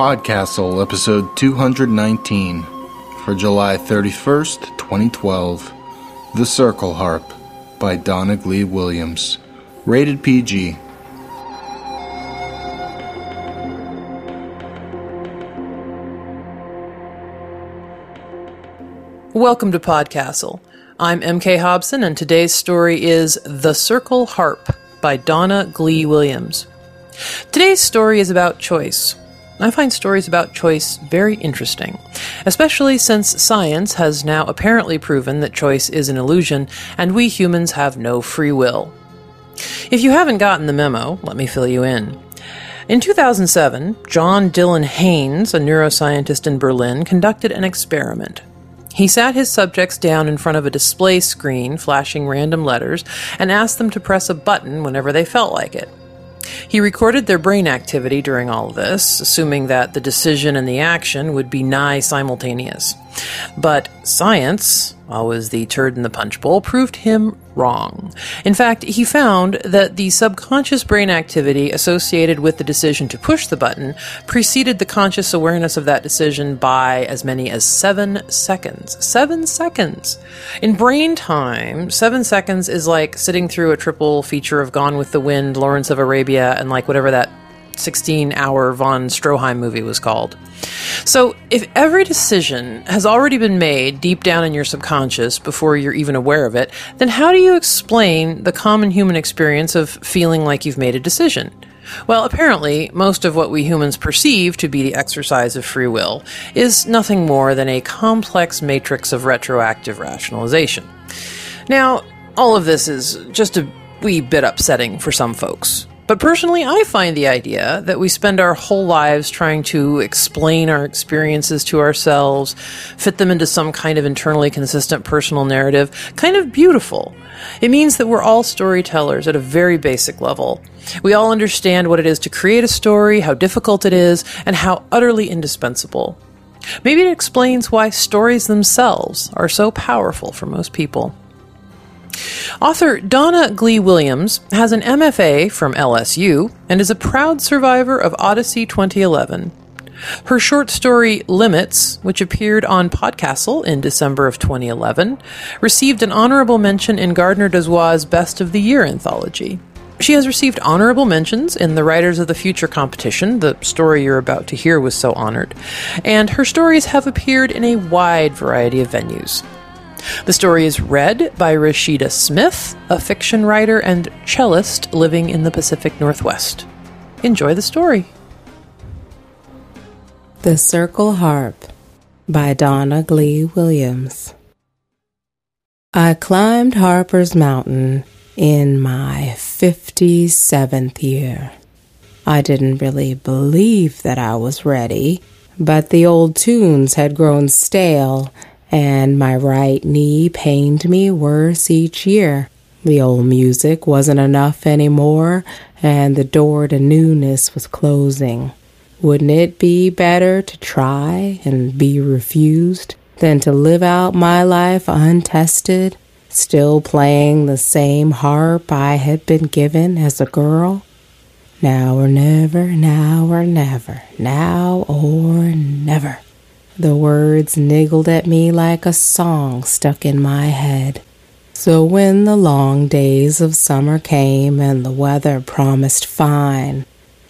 Podcastle, episode 219, for July 31st, 2012. The Circle Harp by Donna Glee Williams. Rated PG. Welcome to Podcastle. I'm MK Hobson, and today's story is The Circle Harp by Donna Glee Williams. Today's story is about choice. I find stories about choice very interesting, especially since science has now apparently proven that choice is an illusion and we humans have no free will. If you haven't gotten the memo, let me fill you in. In 2007, John Dylan Haynes, a neuroscientist in Berlin, conducted an experiment. He sat his subjects down in front of a display screen flashing random letters and asked them to press a button whenever they felt like it. He recorded their brain activity during all this, assuming that the decision and the action would be nigh simultaneous. But science, always the turd in the punch bowl, proved him wrong. In fact, he found that the subconscious brain activity associated with the decision to push the button preceded the conscious awareness of that decision by as many as seven seconds. Seven seconds! In brain time, seven seconds is like sitting through a triple feature of Gone with the Wind, Lawrence of Arabia, and like whatever that 16 hour von Stroheim movie was called. So, if every decision has already been made deep down in your subconscious before you're even aware of it, then how do you explain the common human experience of feeling like you've made a decision? Well, apparently, most of what we humans perceive to be the exercise of free will is nothing more than a complex matrix of retroactive rationalization. Now, all of this is just a wee bit upsetting for some folks. But personally, I find the idea that we spend our whole lives trying to explain our experiences to ourselves, fit them into some kind of internally consistent personal narrative, kind of beautiful. It means that we're all storytellers at a very basic level. We all understand what it is to create a story, how difficult it is, and how utterly indispensable. Maybe it explains why stories themselves are so powerful for most people. Author Donna Glee Williams has an MFA from LSU and is a proud survivor of Odyssey 2011. Her short story Limits, which appeared on Podcastle in December of 2011, received an honorable mention in Gardner Dozois' Best of the Year anthology. She has received honorable mentions in the Writers of the Future competition. The story you're about to hear was so honored. And her stories have appeared in a wide variety of venues. The story is read by Rashida Smith, a fiction writer and cellist living in the Pacific Northwest. Enjoy the story. The Circle Harp by Donna Glee Williams. I climbed Harper's Mountain in my 57th year. I didn't really believe that I was ready, but the old tunes had grown stale and my right knee pained me worse each year. The old music wasn't enough anymore, and the door to newness was closing. Wouldn't it be better to try and be refused than to live out my life untested, still playing the same harp I had been given as a girl? Now or never, now or never, now or never. The words niggled at me like a song stuck in my head. So when the long days of summer came and the weather promised fine,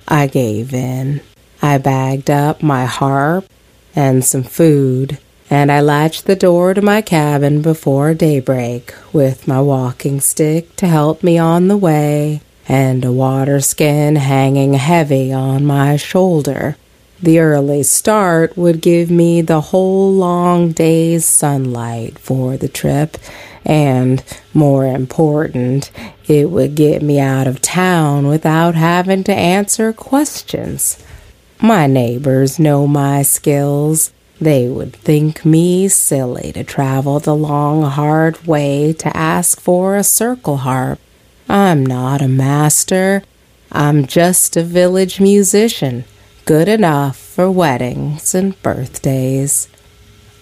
I gave in. I bagged up my harp and some food, and I latched the door to my cabin before daybreak with my walking stick to help me on the way and a water skin hanging heavy on my shoulder the early start would give me the whole long day's sunlight for the trip, and more important, it would get me out of town without having to answer questions. My neighbors know my skills. They would think me silly to travel the long, hard way to ask for a circle harp. I'm not a master. I'm just a village musician good enough for weddings and birthdays.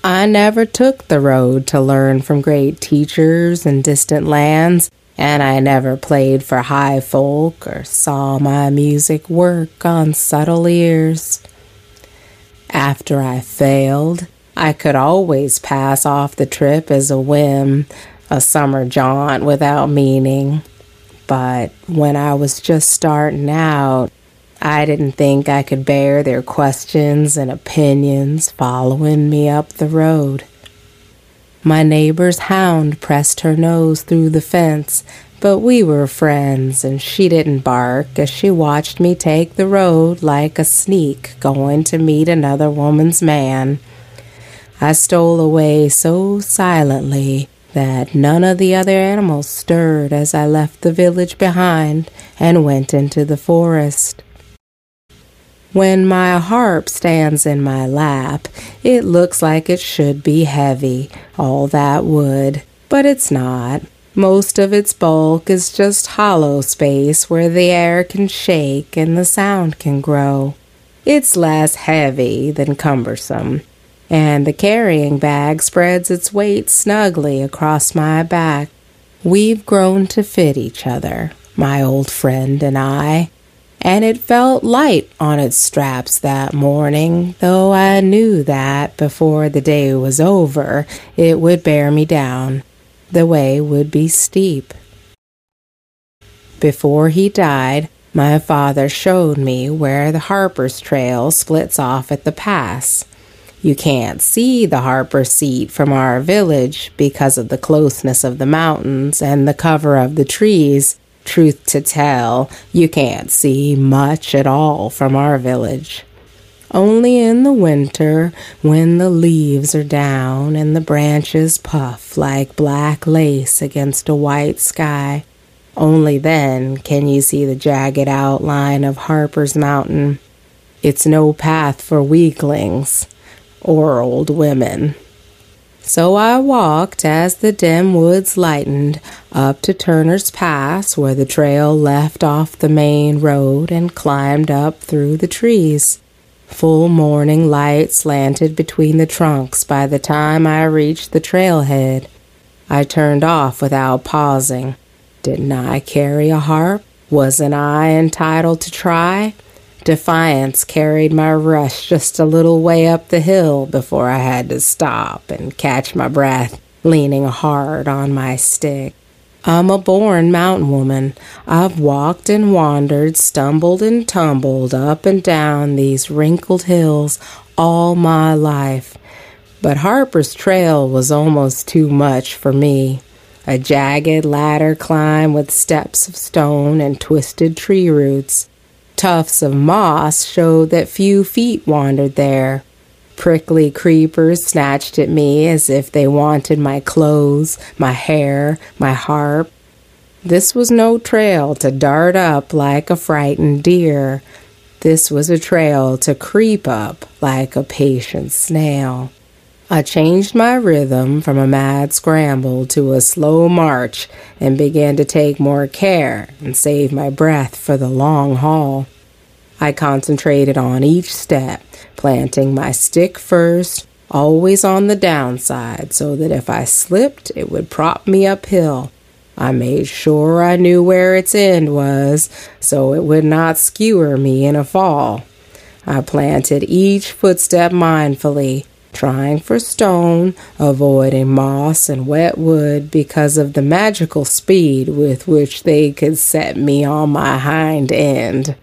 I never took the road to learn from great teachers in distant lands, and I never played for high folk or saw my music work on subtle ears. After I failed, I could always pass off the trip as a whim, a summer jaunt without meaning. But when I was just starting out, I didn't think I could bear their questions and opinions following me up the road. My neighbor's hound pressed her nose through the fence, but we were friends, and she didn't bark as she watched me take the road like a sneak going to meet another woman's man. I stole away so silently that none of the other animals stirred as I left the village behind and went into the forest. When my harp stands in my lap, it looks like it should be heavy, all that wood, but it's not. Most of its bulk is just hollow space where the air can shake and the sound can grow. It's less heavy than cumbersome, and the carrying bag spreads its weight snugly across my back. We've grown to fit each other, my old friend and I, and it felt light on its straps that morning, though I knew that before the day was over it would bear me down. The way would be steep. Before he died, my father showed me where the Harper's Trail splits off at the pass. You can't see the Harper seat from our village because of the closeness of the mountains and the cover of the trees, Truth to tell, you can't see much at all from our village. Only in the winter, when the leaves are down and the branches puff like black lace against a white sky, only then can you see the jagged outline of Harper's Mountain. It's no path for weaklings or old women. So I walked as the dim woods lightened up to Turner's Pass, where the trail left off the main road and climbed up through the trees. Full morning light slanted between the trunks by the time I reached the trailhead. I turned off without pausing. Didn't I carry a harp? Wasn't I entitled to try? Defiance carried my rush just a little way up the hill before I had to stop and catch my breath, leaning hard on my stick. I'm a born mountain woman. I've walked and wandered, stumbled and tumbled up and down these wrinkled hills all my life. But Harper's Trail was almost too much for me. A jagged ladder climb with steps of stone and twisted tree roots. Tufts of moss showed that few feet wandered there. Prickly creepers snatched at me as if they wanted my clothes, my hair, my harp. This was no trail to dart up like a frightened deer. This was a trail to creep up like a patient snail. I changed my rhythm from a mad scramble to a slow march and began to take more care and save my breath for the long haul. I concentrated on each step, planting my stick first, always on the downside, so that if I slipped, it would prop me uphill. I made sure I knew where its end was, so it would not skewer me in a fall. I planted each footstep mindfully, trying for stone, avoiding moss and wet wood because of the magical speed with which they could set me on my hind end.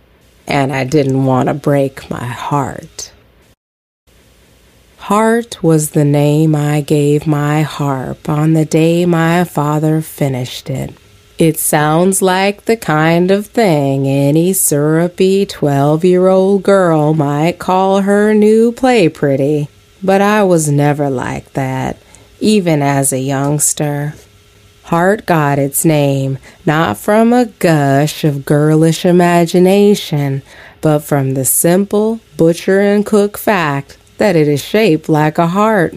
And I didn't want to break my heart. Heart was the name I gave my harp on the day my father finished it. It sounds like the kind of thing any syrupy 12 year old girl might call her new play pretty. But I was never like that, even as a youngster. Heart got its name not from a gush of girlish imagination, but from the simple butcher and cook fact that it is shaped like a heart.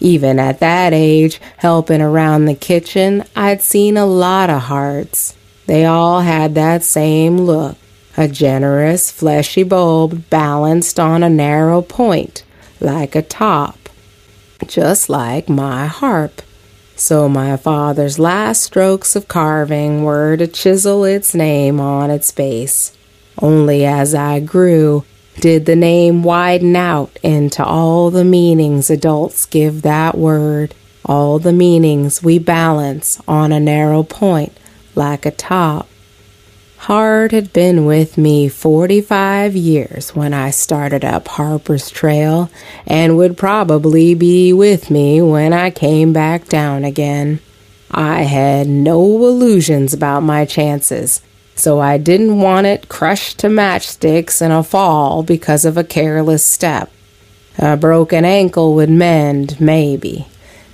Even at that age, helping around the kitchen, I'd seen a lot of hearts. They all had that same look a generous, fleshy bulb balanced on a narrow point, like a top, just like my harp. So my father's last strokes of carving were to chisel its name on its base. Only as I grew, did the name widen out into all the meanings adults give that word, all the meanings we balance on a narrow point like a top. Heart had been with me 45 years when I started up Harper's Trail and would probably be with me when I came back down again. I had no illusions about my chances, so I didn't want it crushed to matchsticks in a fall because of a careless step. A broken ankle would mend, maybe,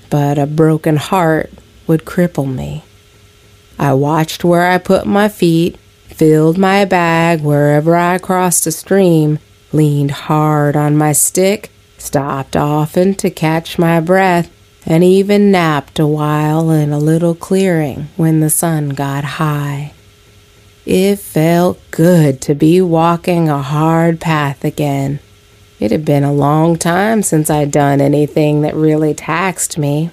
but a broken heart would cripple me. I watched where I put my feet, filled my bag wherever I crossed a stream, leaned hard on my stick, stopped often to catch my breath, and even napped a while in a little clearing when the sun got high. It felt good to be walking a hard path again. It had been a long time since I'd done anything that really taxed me.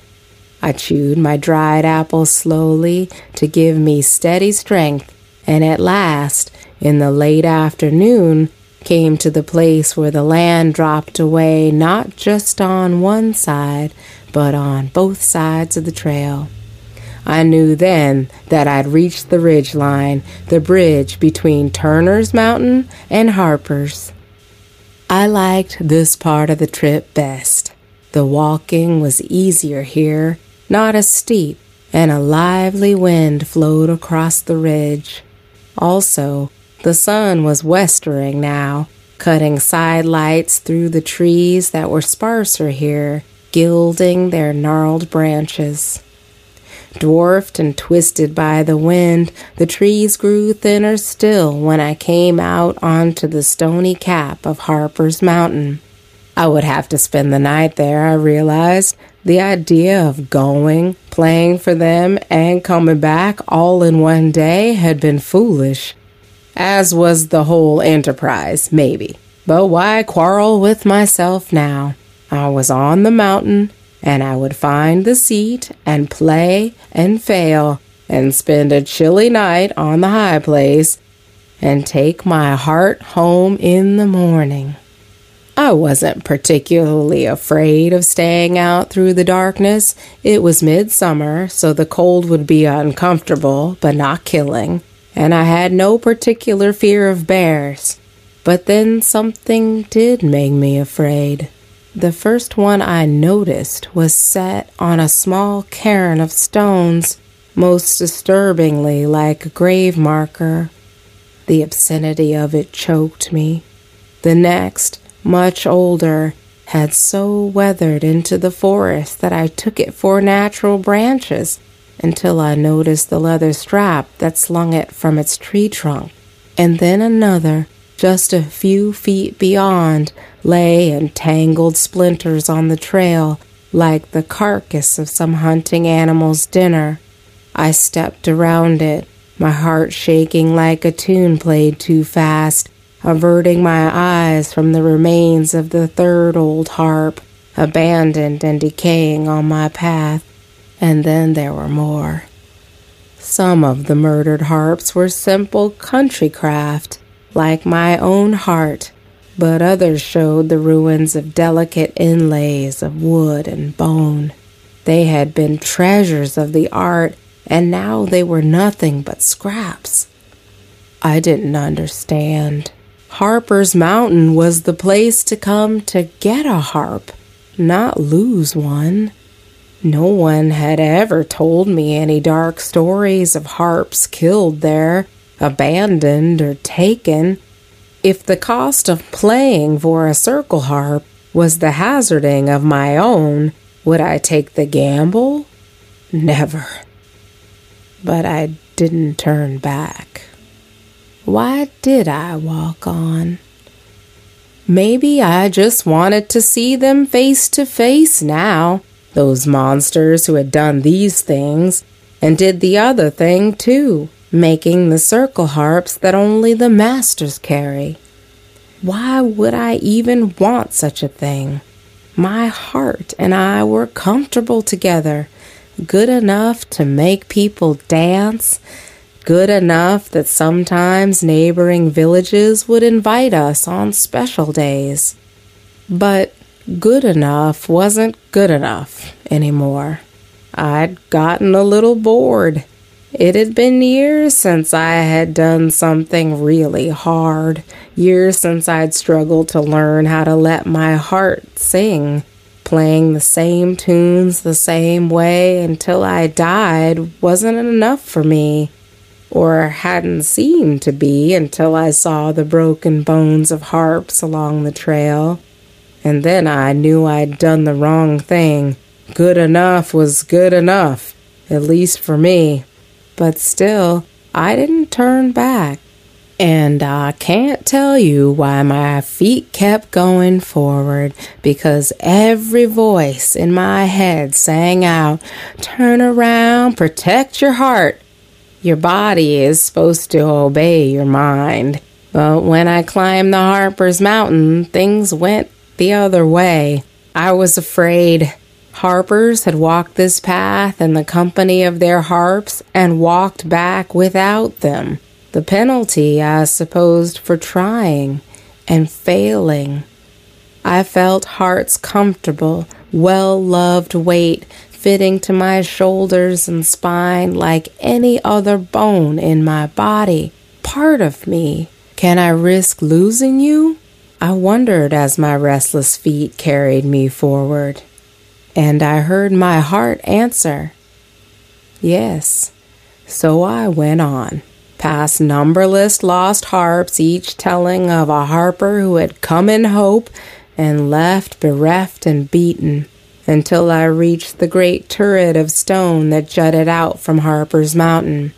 I chewed my dried apple slowly to give me steady strength, and at last, in the late afternoon, came to the place where the land dropped away not just on one side, but on both sides of the trail. I knew then that I'd reached the ridge line, the bridge between Turner's Mountain and Harper's. I liked this part of the trip best. The walking was easier here, not as steep, and a lively wind flowed across the ridge. Also, the sun was westering now, cutting side lights through the trees that were sparser here, gilding their gnarled branches. Dwarfed and twisted by the wind, the trees grew thinner still when I came out onto the stony cap of Harper's Mountain. I would have to spend the night there, I realized. The idea of going, playing for them, and coming back all in one day had been foolish, as was the whole enterprise, maybe. But why quarrel with myself now? I was on the mountain, and I would find the seat and play and fail and spend a chilly night on the high place and take my heart home in the morning. I wasn't particularly afraid of staying out through the darkness. It was midsummer, so the cold would be uncomfortable, but not killing, and I had no particular fear of bears. But then something did make me afraid. The first one I noticed was set on a small cairn of stones, most disturbingly like a grave marker. The obscenity of it choked me. The next, much older, had so weathered into the forest that I took it for natural branches until I noticed the leather strap that slung it from its tree trunk. And then another, just a few feet beyond, lay in tangled splinters on the trail like the carcass of some hunting animal's dinner. I stepped around it, my heart shaking like a tune played too fast, averting my eyes from the remains of the third old harp, abandoned and decaying on my path. And then there were more. Some of the murdered harps were simple country craft, like my own heart, but others showed the ruins of delicate inlays of wood and bone. They had been treasures of the art, and now they were nothing but scraps. I didn't understand. Harper's Mountain was the place to come to get a harp, not lose one. No one had ever told me any dark stories of harps killed there, abandoned, or taken. If the cost of playing for a circle harp was the hazarding of my own, would I take the gamble? Never. But I didn't turn back. Why did I walk on? Maybe I just wanted to see them face to face now, those monsters who had done these things, and did the other thing too making the circle harps that only the masters carry. Why would I even want such a thing? My heart and I were comfortable together, good enough to make people dance, good enough that sometimes neighboring villages would invite us on special days. But good enough wasn't good enough anymore. I'd gotten a little bored. It had been years since I had done something really hard, years since I'd struggled to learn how to let my heart sing. Playing the same tunes the same way until I died wasn't enough for me, or hadn't seemed to be until I saw the broken bones of harps along the trail. And then I knew I'd done the wrong thing. Good enough was good enough, at least for me. But still, I didn't turn back. And I can't tell you why my feet kept going forward because every voice in my head sang out, Turn around, protect your heart. Your body is supposed to obey your mind. But when I climbed the Harper's Mountain, things went the other way. I was afraid. Harpers had walked this path in the company of their harps and walked back without them. The penalty, I supposed, for trying and failing. I felt Heart's comfortable, well loved weight fitting to my shoulders and spine like any other bone in my body, part of me. Can I risk losing you? I wondered as my restless feet carried me forward, and I heard my heart answer, Yes. So I went on, past numberless lost harps, each telling of a harper who had come in hope and left bereft and beaten, until I reached the great turret of stone that jutted out from Harper's Mountain.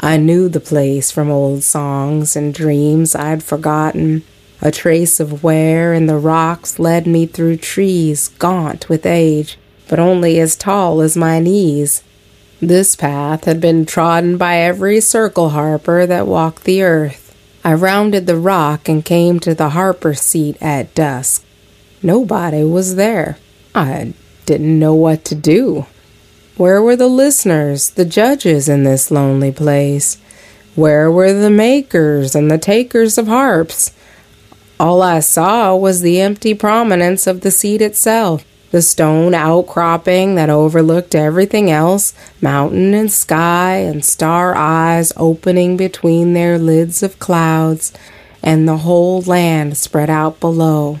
I knew the place from old songs and dreams I'd forgotten. A trace of wear in the rocks led me through trees gaunt with age, but only as tall as my knees. This path had been trodden by every circle harper that walked the earth. I rounded the rock and came to the harper seat at dusk. Nobody was there. I didn't know what to do. Where were the listeners, the judges in this lonely place? Where were the makers and the takers of harps? All I saw was the empty prominence of the seat itself, the stone outcropping that overlooked everything else, mountain and sky and star eyes opening between their lids of clouds, and the whole land spread out below.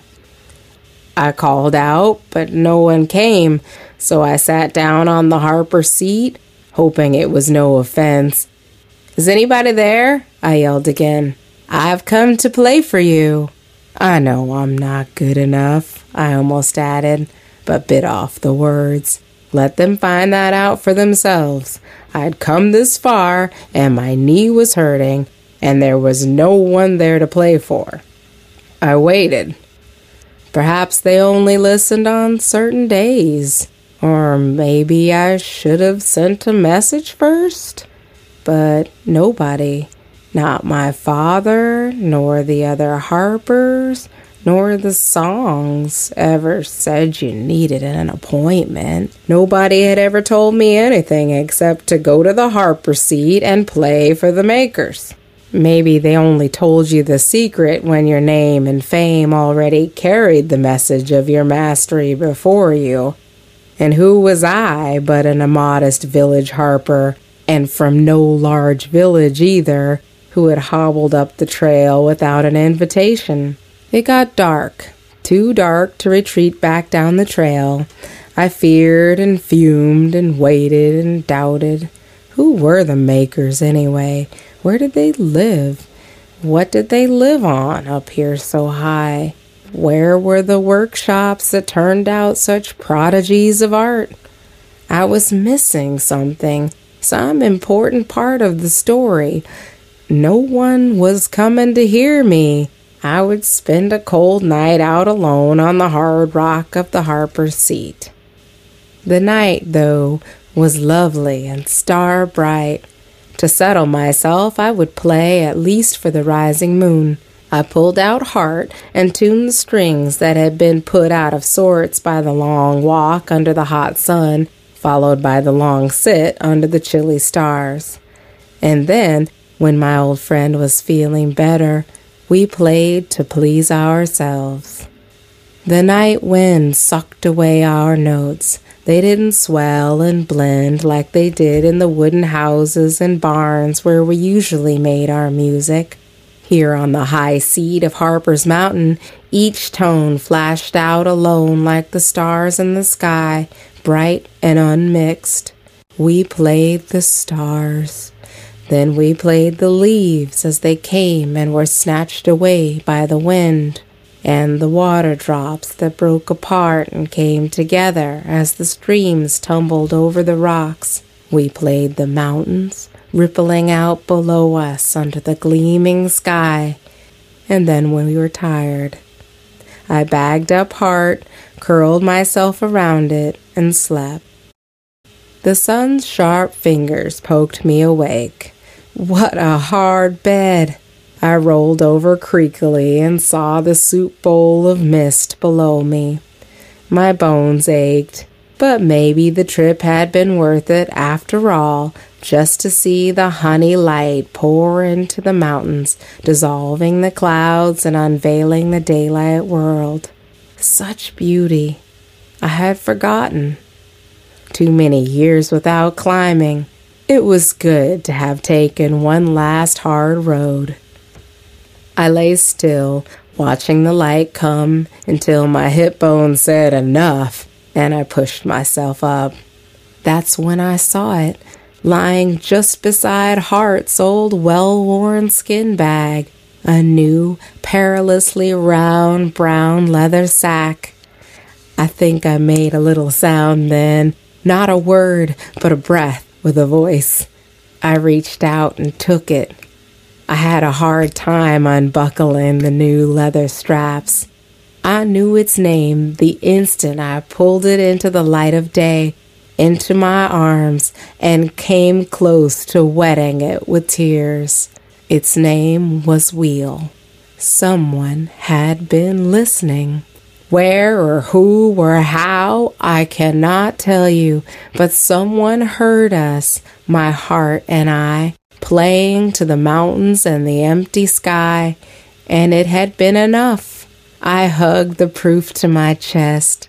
I called out, but no one came, so I sat down on the Harper seat, hoping it was no offense. Is anybody there? I yelled again. I've come to play for you. I know I'm not good enough, I almost added, but bit off the words. Let them find that out for themselves. I'd come this far, and my knee was hurting, and there was no one there to play for. I waited. Perhaps they only listened on certain days. Or maybe I should have sent a message first. But nobody not my father, nor the other Harpers, nor the songs ever said you needed an appointment. Nobody had ever told me anything except to go to the Harper seat and play for the makers. Maybe they only told you the secret when your name and fame already carried the message of your mastery before you. And who was I but an immodest village harper, and from no large village either, who had hobbled up the trail without an invitation. It got dark, too dark to retreat back down the trail. I feared and fumed and waited and doubted. Who were the makers anyway? Where did they live? What did they live on up here so high? Where were the workshops that turned out such prodigies of art? I was missing something, some important part of the story, no one was coming to hear me. I would spend a cold night out alone on the hard rock of the Harper's seat. The night, though, was lovely and star bright. To settle myself, I would play at least for the rising moon. I pulled out heart and tuned the strings that had been put out of sorts by the long walk under the hot sun, followed by the long sit under the chilly stars. And then, when my old friend was feeling better, we played to please ourselves. The night wind sucked away our notes. They didn't swell and blend like they did in the wooden houses and barns where we usually made our music. Here on the high seat of Harper's Mountain, each tone flashed out alone like the stars in the sky, bright and unmixed. We played the stars. Then we played the leaves as they came and were snatched away by the wind and the water drops that broke apart and came together as the streams tumbled over the rocks. We played the mountains, rippling out below us under the gleaming sky. And then when we were tired, I bagged up Heart, curled myself around it, and slept. The sun's sharp fingers poked me awake. What a hard bed! I rolled over creakily and saw the soup bowl of mist below me. My bones ached, but maybe the trip had been worth it after all, just to see the honey light pour into the mountains, dissolving the clouds and unveiling the daylight world. Such beauty. I had forgotten. Too many years without climbing. It was good to have taken one last hard road. I lay still, watching the light come until my hip bone said enough, and I pushed myself up. That's when I saw it, lying just beside Heart's old well worn skin bag, a new, perilously round brown leather sack. I think I made a little sound then, not a word, but a breath with a voice. I reached out and took it, I had a hard time unbuckling the new leather straps. I knew its name the instant I pulled it into the light of day, into my arms, and came close to wetting it with tears. Its name was Wheel. Someone had been listening. Where or who or how, I cannot tell you, but someone heard us, my heart and I, playing to the mountains and the empty sky, and it had been enough. I hugged the proof to my chest.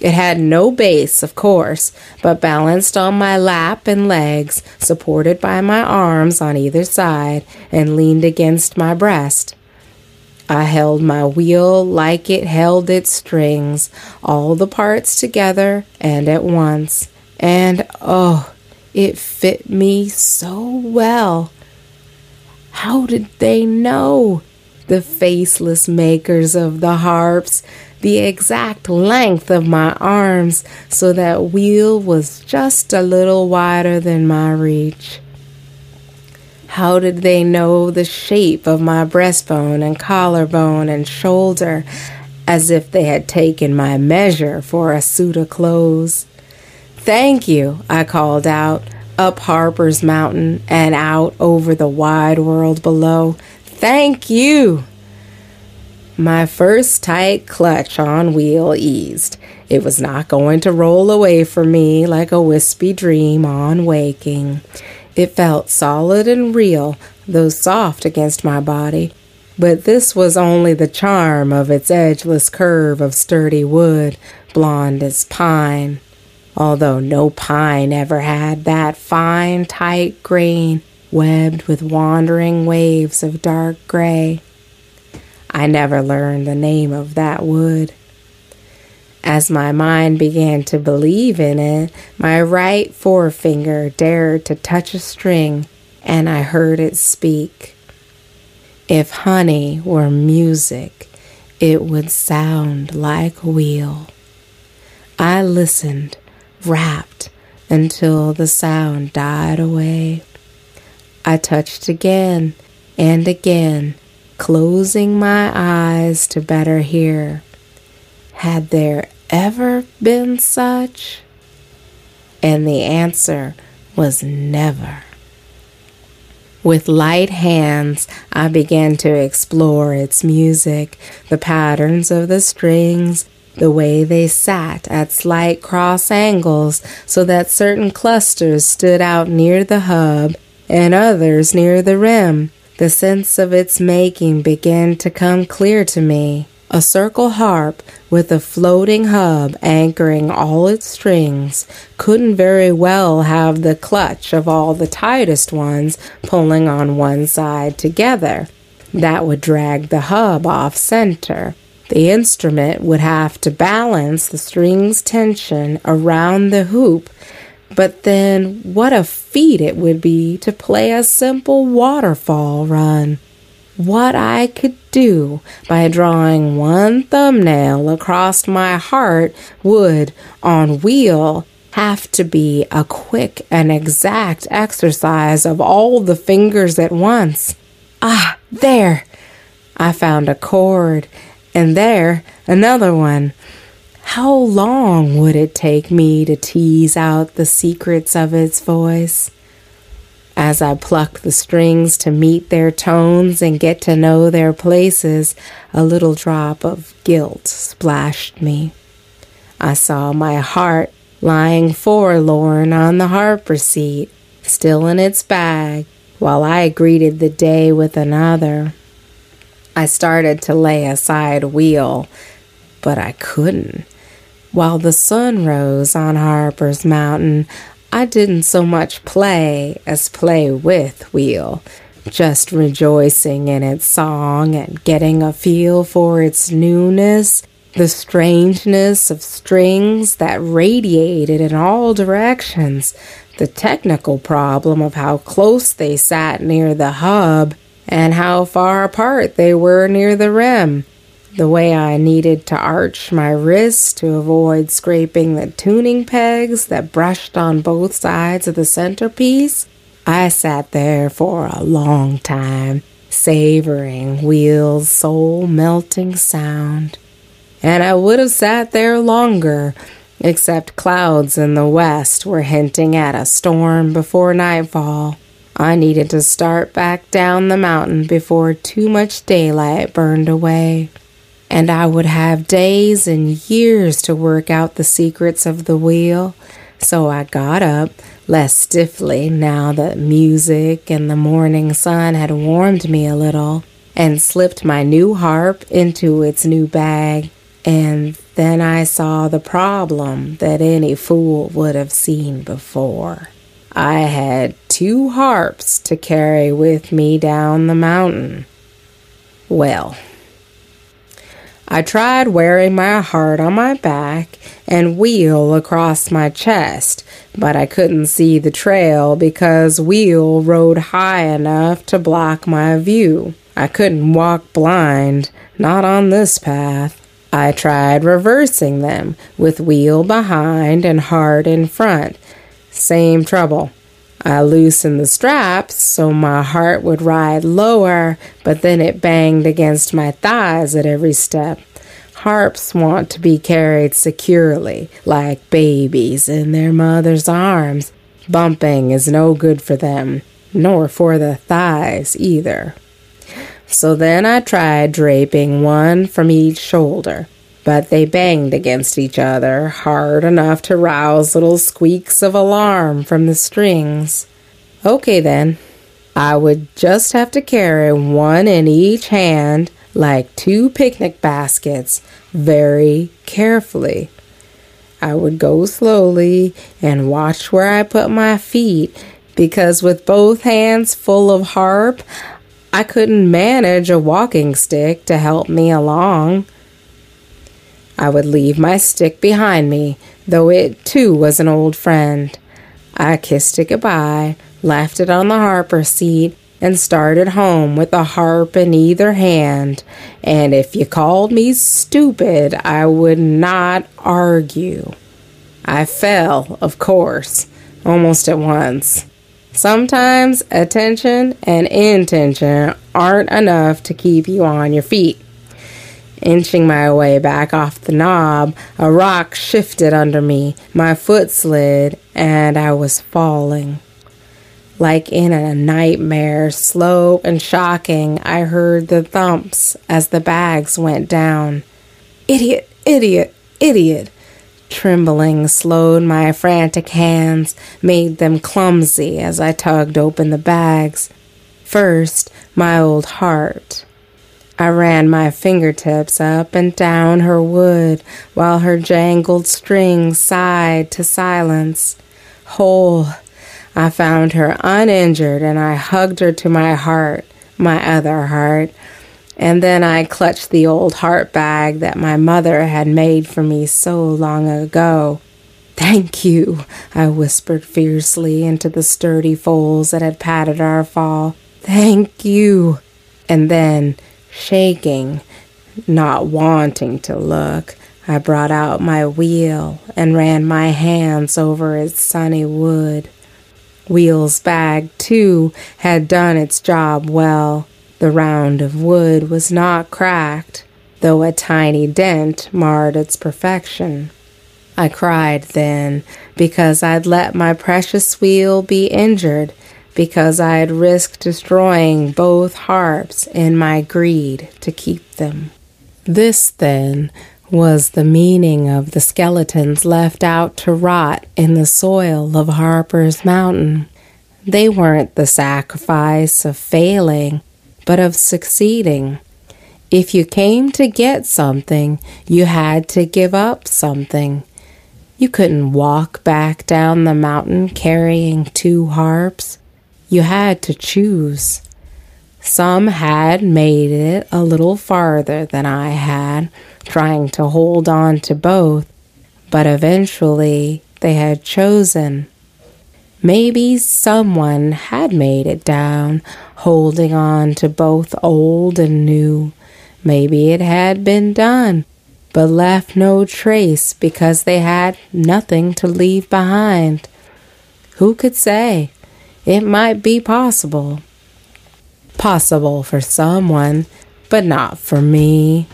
It had no base, of course, but balanced on my lap and legs, supported by my arms on either side, and leaned against my breast. I held my wheel like it held its strings, all the parts together and at once, and oh, it fit me so well. How did they know? The faceless makers of the harps, the exact length of my arms, so that wheel was just a little wider than my reach. How did they know the shape of my breastbone and collarbone and shoulder, as if they had taken my measure for a suit of clothes? Thank you, I called out, up Harper's Mountain and out over the wide world below. Thank you! My first tight clutch on wheel eased. It was not going to roll away from me like a wispy dream on waking. It felt solid and real, though soft against my body. But this was only the charm of its edgeless curve of sturdy wood, blond as pine although no pine ever had that fine, tight grain webbed with wandering waves of dark gray. I never learned the name of that wood. As my mind began to believe in it, my right forefinger dared to touch a string, and I heard it speak. If honey were music, it would sound like wheel. I listened rapt until the sound died away. I touched again and again, closing my eyes to better hear. Had there ever been such? And the answer was never. With light hands, I began to explore its music, the patterns of the strings, the way they sat at slight cross angles so that certain clusters stood out near the hub and others near the rim. The sense of its making began to come clear to me. A circle harp with a floating hub anchoring all its strings couldn't very well have the clutch of all the tightest ones pulling on one side together. That would drag the hub off center. The instrument would have to balance the string's tension around the hoop but then, what a feat it would be to play a simple waterfall run. What I could do by drawing one thumbnail across my heart would, on wheel, have to be a quick and exact exercise of all the fingers at once. Ah, there! I found a chord, and there another one. How long would it take me to tease out the secrets of its voice? As I plucked the strings to meet their tones and get to know their places, a little drop of guilt splashed me. I saw my heart lying forlorn on the harper seat, still in its bag, while I greeted the day with another. I started to lay aside wheel, but I couldn't. While the sun rose on Harper's Mountain, I didn't so much play as play with Wheel, just rejoicing in its song and getting a feel for its newness, the strangeness of strings that radiated in all directions, the technical problem of how close they sat near the hub and how far apart they were near the rim the way I needed to arch my wrists to avoid scraping the tuning pegs that brushed on both sides of the centerpiece. I sat there for a long time, savoring Wheel's soul melting sound. And I would have sat there longer, except clouds in the west were hinting at a storm before nightfall. I needed to start back down the mountain before too much daylight burned away and I would have days and years to work out the secrets of the wheel. So I got up less stiffly now that music and the morning sun had warmed me a little and slipped my new harp into its new bag. And then I saw the problem that any fool would have seen before. I had two harps to carry with me down the mountain. Well, I tried wearing my heart on my back and wheel across my chest, but I couldn't see the trail because wheel rode high enough to block my view. I couldn't walk blind, not on this path. I tried reversing them with wheel behind and heart in front. Same trouble. I loosened the straps so my heart would ride lower, but then it banged against my thighs at every step. Harps want to be carried securely, like babies in their mother's arms. Bumping is no good for them, nor for the thighs either. So then I tried draping one from each shoulder but they banged against each other hard enough to rouse little squeaks of alarm from the strings. Okay, then. I would just have to carry one in each hand like two picnic baskets very carefully. I would go slowly and watch where I put my feet because with both hands full of harp, I couldn't manage a walking stick to help me along. I would leave my stick behind me, though it too was an old friend. I kissed it goodbye, left it on the harper seat, and started home with a harp in either hand. And if you called me stupid, I would not argue. I fell, of course, almost at once. Sometimes attention and intention aren't enough to keep you on your feet. Inching my way back off the knob, a rock shifted under me, my foot slid, and I was falling. Like in a nightmare, slow and shocking, I heard the thumps as the bags went down. Idiot, idiot, idiot. Trembling slowed my frantic hands, made them clumsy as I tugged open the bags. First, my old heart. I ran my fingertips up and down her wood while her jangled strings sighed to silence. Whole, I found her uninjured and I hugged her to my heart, my other heart. And then I clutched the old heart bag that my mother had made for me so long ago. Thank you, I whispered fiercely into the sturdy folds that had padded our fall. Thank you. And then, shaking, not wanting to look, I brought out my wheel and ran my hands over its sunny wood. Wheel's bag, too, had done its job well. The round of wood was not cracked, though a tiny dent marred its perfection. I cried then because I'd let my precious wheel be injured, because I had risked destroying both harps in my greed to keep them. This, then, was the meaning of the skeletons left out to rot in the soil of Harper's Mountain. They weren't the sacrifice of failing, but of succeeding. If you came to get something, you had to give up something. You couldn't walk back down the mountain carrying two harps. You had to choose. Some had made it a little farther than I had, trying to hold on to both, but eventually they had chosen. Maybe someone had made it down, holding on to both old and new. Maybe it had been done, but left no trace because they had nothing to leave behind. Who could say? It might be possible. Possible for someone, but not for me.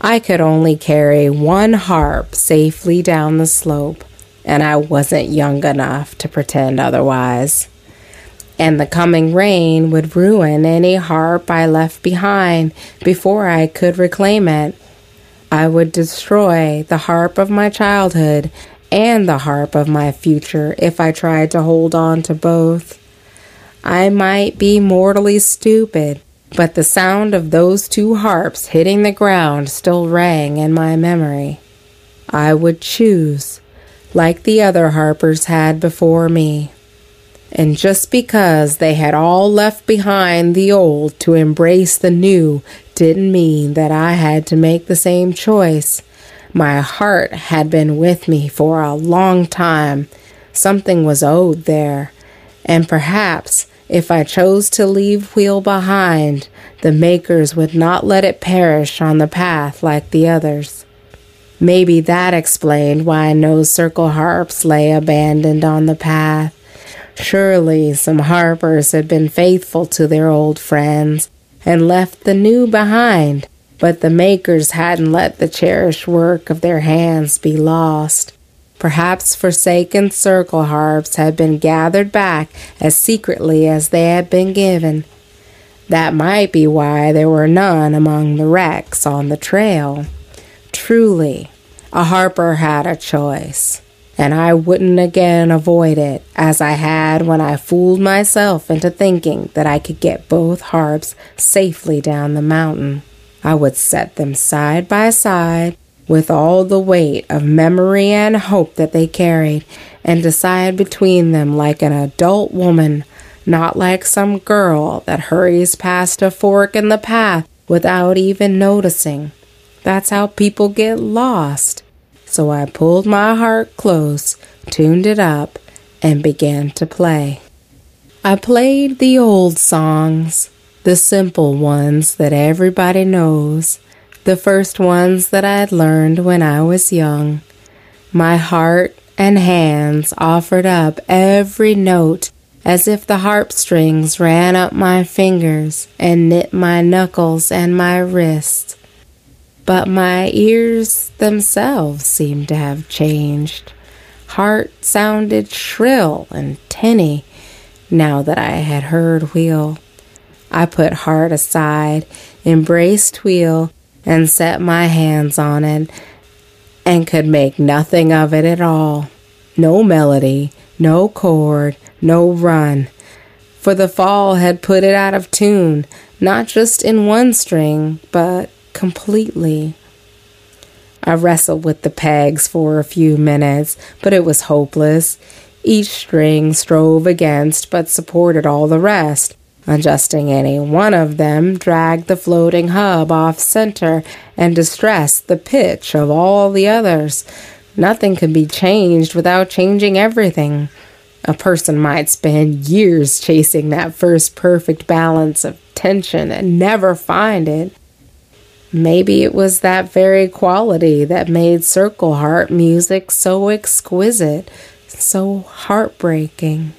I could only carry one harp safely down the slope, and I wasn't young enough to pretend otherwise. And the coming rain would ruin any harp I left behind before I could reclaim it. I would destroy the harp of my childhood and the harp of my future if I tried to hold on to both. I might be mortally stupid, but the sound of those two harps hitting the ground still rang in my memory. I would choose, like the other harpers had before me. And just because they had all left behind the old to embrace the new didn't mean that I had to make the same choice. My heart had been with me for a long time. Something was owed there. And perhaps if I chose to leave Wheel behind, the makers would not let it perish on the path like the others. Maybe that explained why no circle harps lay abandoned on the path. Surely some harpers had been faithful to their old friends and left the new behind, but the makers hadn't let the cherished work of their hands be lost. Perhaps forsaken circle harps had been gathered back as secretly as they had been given. That might be why there were none among the wrecks on the trail. Truly, a harper had a choice, and I wouldn't again avoid it as I had when I fooled myself into thinking that I could get both harps safely down the mountain. I would set them side by side with all the weight of memory and hope that they carried, and decide between them like an adult woman, not like some girl that hurries past a fork in the path without even noticing. That's how people get lost. So I pulled my Heart close, tuned it up, and began to play. I played the old songs, the simple ones that everybody knows the first ones that I had learned when I was young. My heart and hands offered up every note as if the harp strings ran up my fingers and knit my knuckles and my wrists. But my ears themselves seemed to have changed. Heart sounded shrill and tinny now that I had heard Wheel. I put Heart aside, embraced Wheel, and set my hands on it, and could make nothing of it at all. No melody, no chord, no run. For the fall had put it out of tune, not just in one string, but completely. I wrestled with the pegs for a few minutes, but it was hopeless. Each string strove against but supported all the rest. Adjusting any one of them dragged the floating hub off center and distressed the pitch of all the others. Nothing could be changed without changing everything. A person might spend years chasing that first perfect balance of tension and never find it. Maybe it was that very quality that made circle harp music so exquisite, so heartbreaking.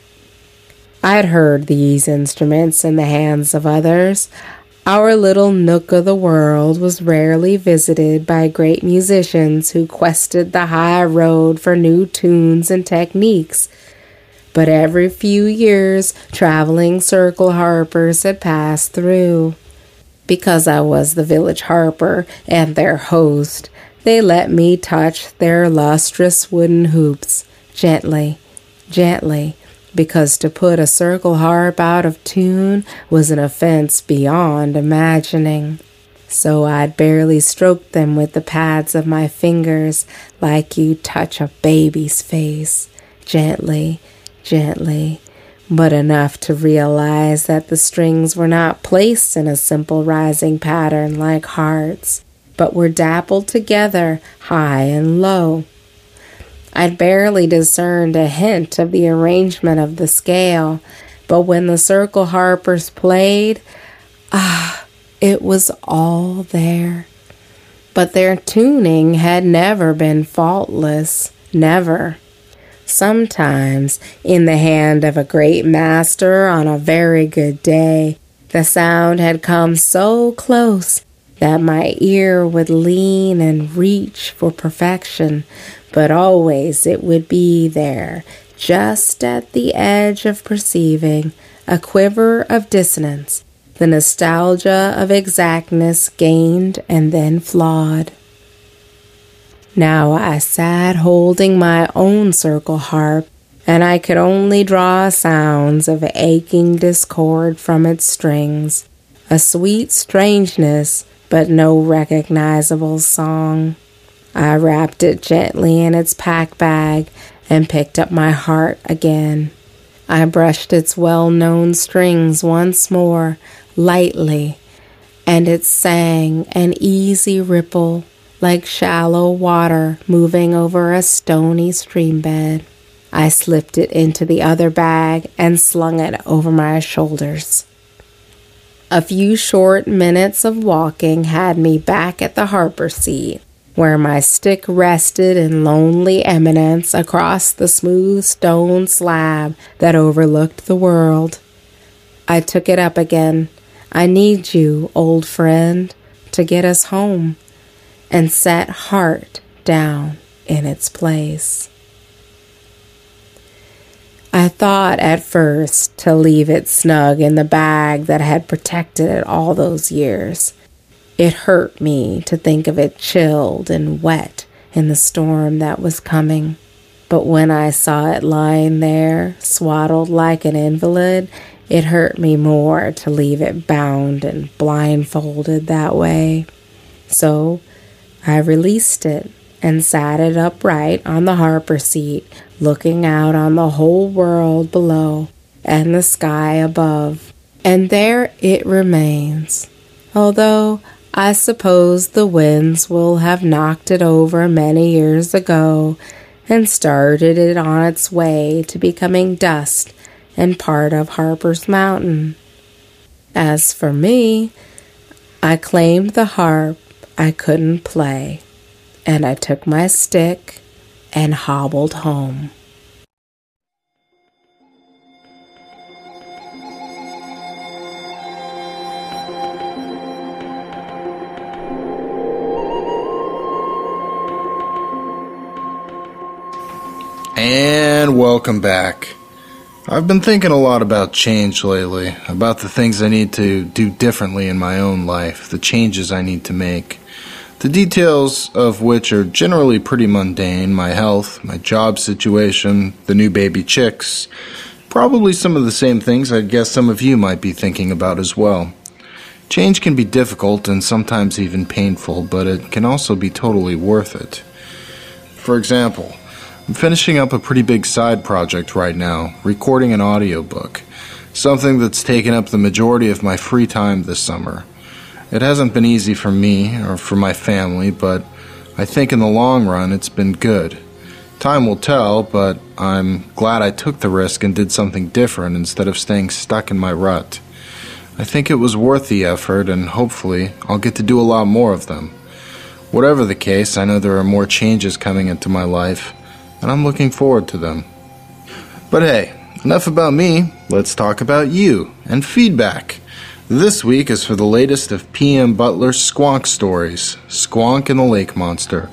I had heard these instruments in the hands of others. Our little nook of the world was rarely visited by great musicians who quested the high road for new tunes and techniques. But every few years, traveling circle harpers had passed through. Because I was the village harper and their host, they let me touch their lustrous wooden hoops gently, gently because to put a circle harp out of tune was an offense beyond imagining. So I'd barely stroke them with the pads of my fingers like you touch a baby's face, gently, gently, but enough to realize that the strings were not placed in a simple rising pattern like hearts, but were dappled together high and low I'd barely discerned a hint of the arrangement of the scale, but when the circle harpers played, ah, it was all there. But their tuning had never been faultless, never. Sometimes, in the hand of a great master on a very good day, the sound had come so close that my ear would lean and reach for perfection, but always it would be there, just at the edge of perceiving, a quiver of dissonance, the nostalgia of exactness gained and then flawed. Now I sat holding my own circle harp, and I could only draw sounds of aching discord from its strings, a sweet strangeness, but no recognizable song. I wrapped it gently in its pack bag and picked up my Heart again. I brushed its well known strings once more, lightly, and it sang an easy ripple like shallow water moving over a stony stream bed. I slipped it into the other bag and slung it over my shoulders. A few short minutes of walking had me back at the harper seat where my stick rested in lonely eminence across the smooth stone slab that overlooked the world. I took it up again. I need you, old friend, to get us home, and set Heart down in its place. I thought at first to leave it snug in the bag that had protected it all those years. It hurt me to think of it chilled and wet in the storm that was coming. But when I saw it lying there, swaddled like an invalid, it hurt me more to leave it bound and blindfolded that way. So I released it and sat it upright on the harper seat, looking out on the whole world below and the sky above. And there it remains, although I suppose the winds will have knocked it over many years ago and started it on its way to becoming dust and part of Harper's Mountain. As for me, I claimed the harp I couldn't play, and I took my stick and hobbled home. And welcome back. I've been thinking a lot about change lately, about the things I need to do differently in my own life, the changes I need to make. The details of which are generally pretty mundane my health, my job situation, the new baby chicks. Probably some of the same things I guess some of you might be thinking about as well. Change can be difficult and sometimes even painful, but it can also be totally worth it. For example, I'm finishing up a pretty big side project right now, recording an audiobook, something that's taken up the majority of my free time this summer. It hasn't been easy for me or for my family, but I think in the long run it's been good. Time will tell, but I'm glad I took the risk and did something different instead of staying stuck in my rut. I think it was worth the effort, and hopefully I'll get to do a lot more of them. Whatever the case, I know there are more changes coming into my life, and I'm looking forward to them. But hey, enough about me. Let's talk about you and feedback. This week is for the latest of P.M. Butler's Squonk stories Squonk and the Lake Monster.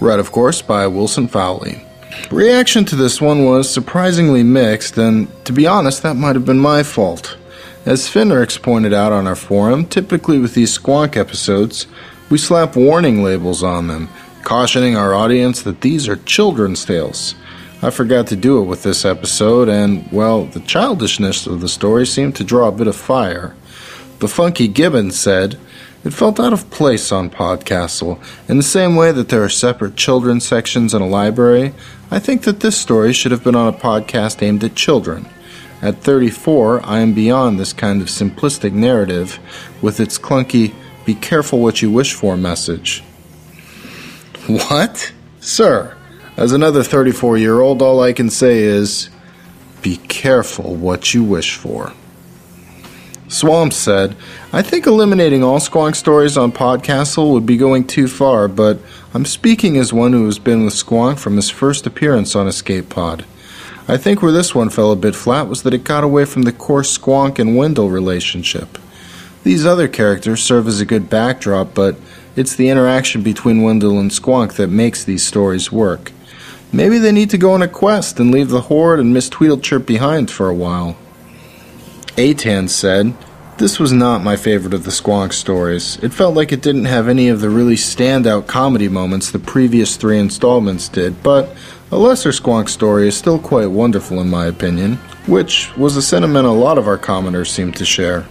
Read, of course, by Wilson Fowlie. Reaction to this one was surprisingly mixed, and to be honest, that might have been my fault. As Finrix pointed out on our forum, typically with these Squonk episodes, we slap warning labels on them, cautioning our audience that these are children's tales. I forgot to do it with this episode, and, well, the childishness of the story seemed to draw a bit of fire. The Funky Gibbons said, It felt out of place on Podcastle. In the same way that there are separate children's sections in a library, I think that this story should have been on a podcast aimed at children. At 34, I am beyond this kind of simplistic narrative with its clunky, be careful what you wish for message. What? Sir, as another 34 year old, all I can say is, be careful what you wish for. Swamp said, I think eliminating all Squonk stories on Podcastle would be going too far, but I'm speaking as one who has been with Squonk from his first appearance on Escape Pod. I think where this one fell a bit flat was that it got away from the core Squonk and Wendell relationship. These other characters serve as a good backdrop, but it's the interaction between Wendell and Squonk that makes these stories work. Maybe they need to go on a quest and leave the Horde and Miss Tweedlechirp behind for a while. Atan said, This was not my favorite of the Squonk stories. It felt like it didn't have any of the really standout comedy moments the previous three installments did, but a lesser Squonk story is still quite wonderful in my opinion, which was a sentiment a lot of our commenters seemed to share.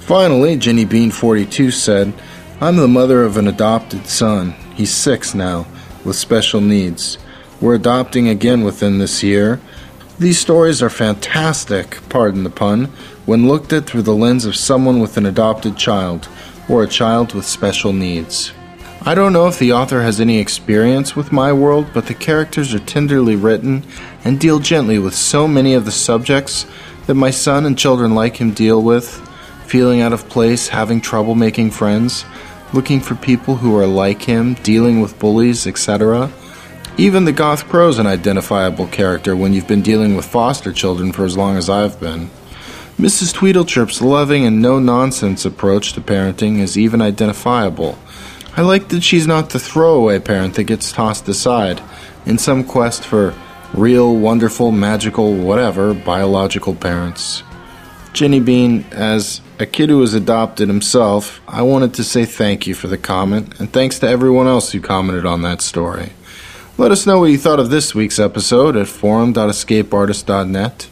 Finally, Jenny Bean 42 said, I'm the mother of an adopted son. He's six now, with special needs. We're adopting again within this year, these stories are fantastic, pardon the pun, when looked at through the lens of someone with an adopted child, or a child with special needs. I don't know if the author has any experience with my world, but the characters are tenderly written and deal gently with so many of the subjects that my son and children like him deal with feeling out of place, having trouble making friends, looking for people who are like him, dealing with bullies, etc. Even the Goth Crow's an identifiable character when you've been dealing with foster children for as long as I've been. Mrs. Tweedlechirp's loving and no nonsense approach to parenting is even identifiable. I like that she's not the throwaway parent that gets tossed aside in some quest for real, wonderful, magical, whatever, biological parents. Jenny Bean, as a kid who was adopted himself, I wanted to say thank you for the comment, and thanks to everyone else who commented on that story. Let us know what you thought of this week's episode at forum.escapeartist.net.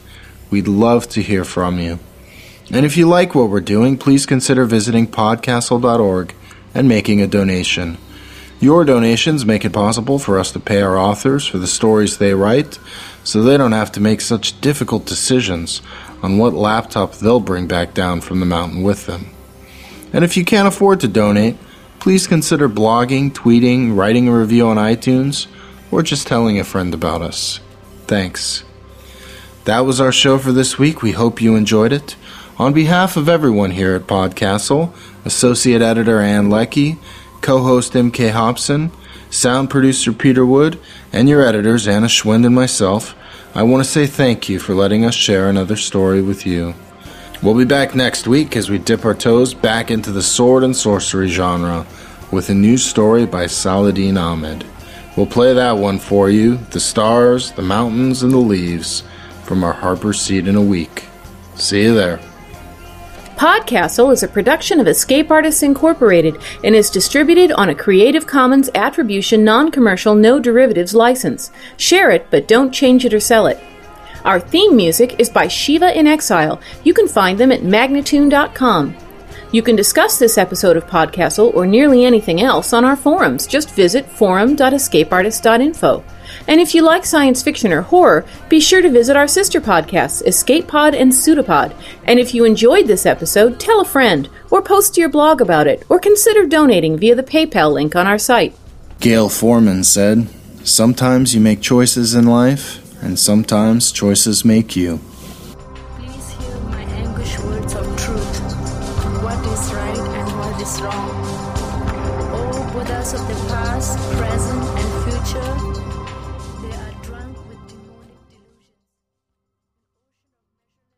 We'd love to hear from you. And if you like what we're doing, please consider visiting podcastle.org and making a donation. Your donations make it possible for us to pay our authors for the stories they write, so they don't have to make such difficult decisions on what laptop they'll bring back down from the mountain with them. And if you can't afford to donate, please consider blogging, tweeting, writing a review on iTunes, or just telling a friend about us. Thanks. That was our show for this week. We hope you enjoyed it. On behalf of everyone here at Podcastle, Associate Editor Ann Leckie, co host MK Hobson, sound producer Peter Wood, and your editors Anna Schwind and myself, I want to say thank you for letting us share another story with you. We'll be back next week as we dip our toes back into the sword and sorcery genre with a new story by Saladin Ahmed. We'll play that one for you The Stars, the Mountains, and the Leaves from our Harper seat in a week. See you there. Podcastle is a production of Escape Artists Incorporated and is distributed on a Creative Commons Attribution Non Commercial No Derivatives license. Share it, but don't change it or sell it. Our theme music is by Shiva in Exile. You can find them at magnatune.com. You can discuss this episode of Podcastle or nearly anything else on our forums. Just visit forum.escapeartist.info. And if you like science fiction or horror, be sure to visit our sister podcasts, Escape Pod and Pseudopod. And if you enjoyed this episode, tell a friend, or post to your blog about it, or consider donating via the PayPal link on our site. Gayle Forman said, Sometimes you make choices in life, and sometimes choices make you.